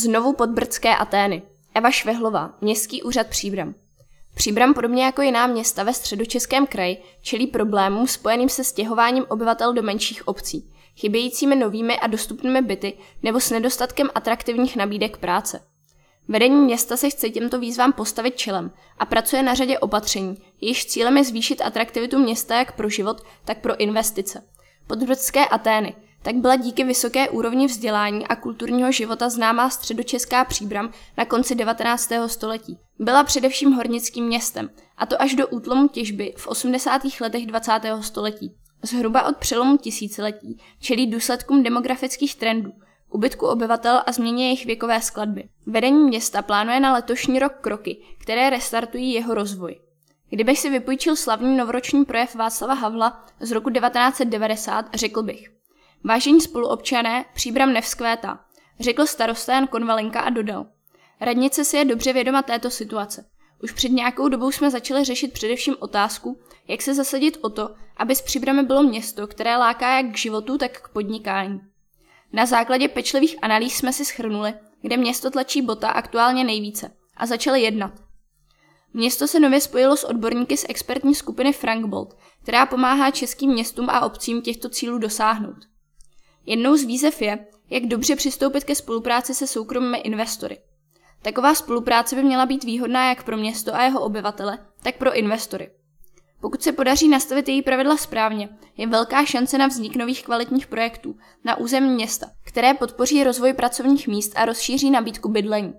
Znovu podbrdské Atény. Eva Švehlová, Městský úřad Příbram. Příbram, podobně jako jiná města ve středočeském kraji, čelí problémům spojeným se stěhováním obyvatel do menších obcí, chybějícími novými a dostupnými byty nebo s nedostatkem atraktivních nabídek práce. Vedení města se chce těmto výzvám postavit čelem a pracuje na řadě opatření, jejichž cílem je zvýšit atraktivitu města jak pro život, tak pro investice. Podbrdské Atény – tak byla díky vysoké úrovni vzdělání a kulturního života známá středočeská příbram na konci 19. století. Byla především hornickým městem, a to až do útlomu těžby v 80. letech 20. století. Zhruba od přelomu tisíciletí čelí důsledkům demografických trendů, ubytku obyvatel a změně jejich věkové skladby. Vedení města plánuje na letošní rok kroky, které restartují jeho rozvoj. Kdybych si vypůjčil slavný novoroční projev Václava Havla z roku 1990, řekl bych – Vážení spoluobčané, příbram nevzkvétá, řekl starosta Jan Konvalinka a dodal. Radnice si je dobře vědoma této situace. Už před nějakou dobou jsme začali řešit především otázku, jak se zasadit o to, aby z Příbramy bylo město, které láká jak k životu, tak k podnikání. Na základě pečlivých analýz jsme si schrnuli, kde město tlačí bota aktuálně nejvíce a začali jednat. Město se nově spojilo s odborníky z expertní skupiny Frankbolt, která pomáhá českým městům a obcím těchto cílů dosáhnout. Jednou z výzev je, jak dobře přistoupit ke spolupráci se soukromými investory. Taková spolupráce by měla být výhodná jak pro město a jeho obyvatele, tak pro investory. Pokud se podaří nastavit její pravidla správně, je velká šance na vznik nových kvalitních projektů na území města, které podpoří rozvoj pracovních míst a rozšíří nabídku bydlení.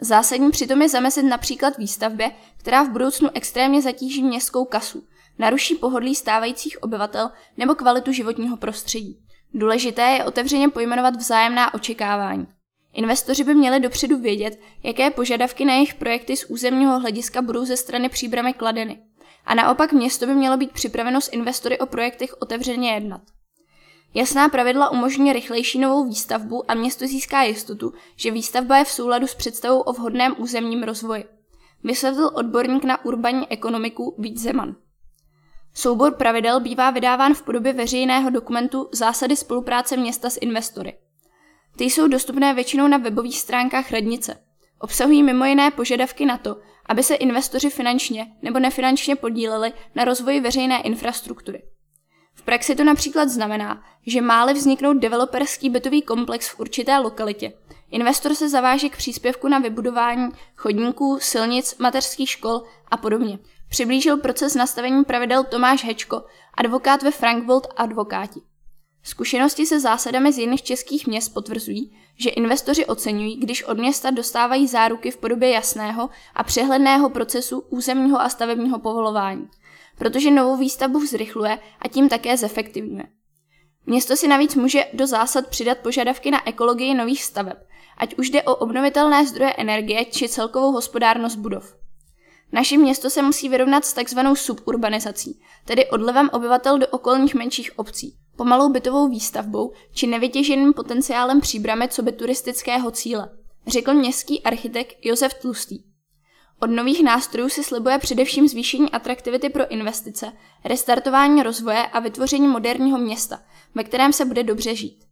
Zásadní přitom je zamezit například výstavbě, která v budoucnu extrémně zatíží městskou kasu, naruší pohodlí stávajících obyvatel nebo kvalitu životního prostředí. Důležité je otevřeně pojmenovat vzájemná očekávání. Investoři by měli dopředu vědět, jaké požadavky na jejich projekty z územního hlediska budou ze strany příbramy kladeny. A naopak město by mělo být připraveno s investory o projektech otevřeně jednat. Jasná pravidla umožní rychlejší novou výstavbu a město získá jistotu, že výstavba je v souladu s představou o vhodném územním rozvoji. Vysvětlil odborník na urbanní ekonomiku Vít Zeman. Soubor pravidel bývá vydáván v podobě veřejného dokumentu Zásady spolupráce města s investory. Ty jsou dostupné většinou na webových stránkách radnice. Obsahují mimo jiné požadavky na to, aby se investoři finančně nebo nefinančně podíleli na rozvoji veřejné infrastruktury. V praxi to například znamená, že máli vzniknout developerský bytový komplex v určité lokalitě, investor se zaváže k příspěvku na vybudování chodníků, silnic, mateřských škol a podobně. Přiblížil proces nastavení pravidel Tomáš Hečko, advokát ve Frankbolt advokáti. Zkušenosti se zásadami z jiných českých měst potvrzují, že investoři oceňují, když od města dostávají záruky v podobě jasného a přehledného procesu územního a stavebního povolování, protože novou výstavbu zrychluje a tím také zefektivňuje. Město si navíc může do zásad přidat požadavky na ekologii nových staveb, ať už jde o obnovitelné zdroje energie či celkovou hospodárnost budov. Naše město se musí vyrovnat s takzvanou suburbanizací, tedy odlevem obyvatel do okolních menších obcí, pomalou bytovou výstavbou či nevytěženým potenciálem příbramy co by turistického cíle, řekl městský architekt Josef Tlustý. Od nových nástrojů si slibuje především zvýšení atraktivity pro investice, restartování rozvoje a vytvoření moderního města, ve kterém se bude dobře žít.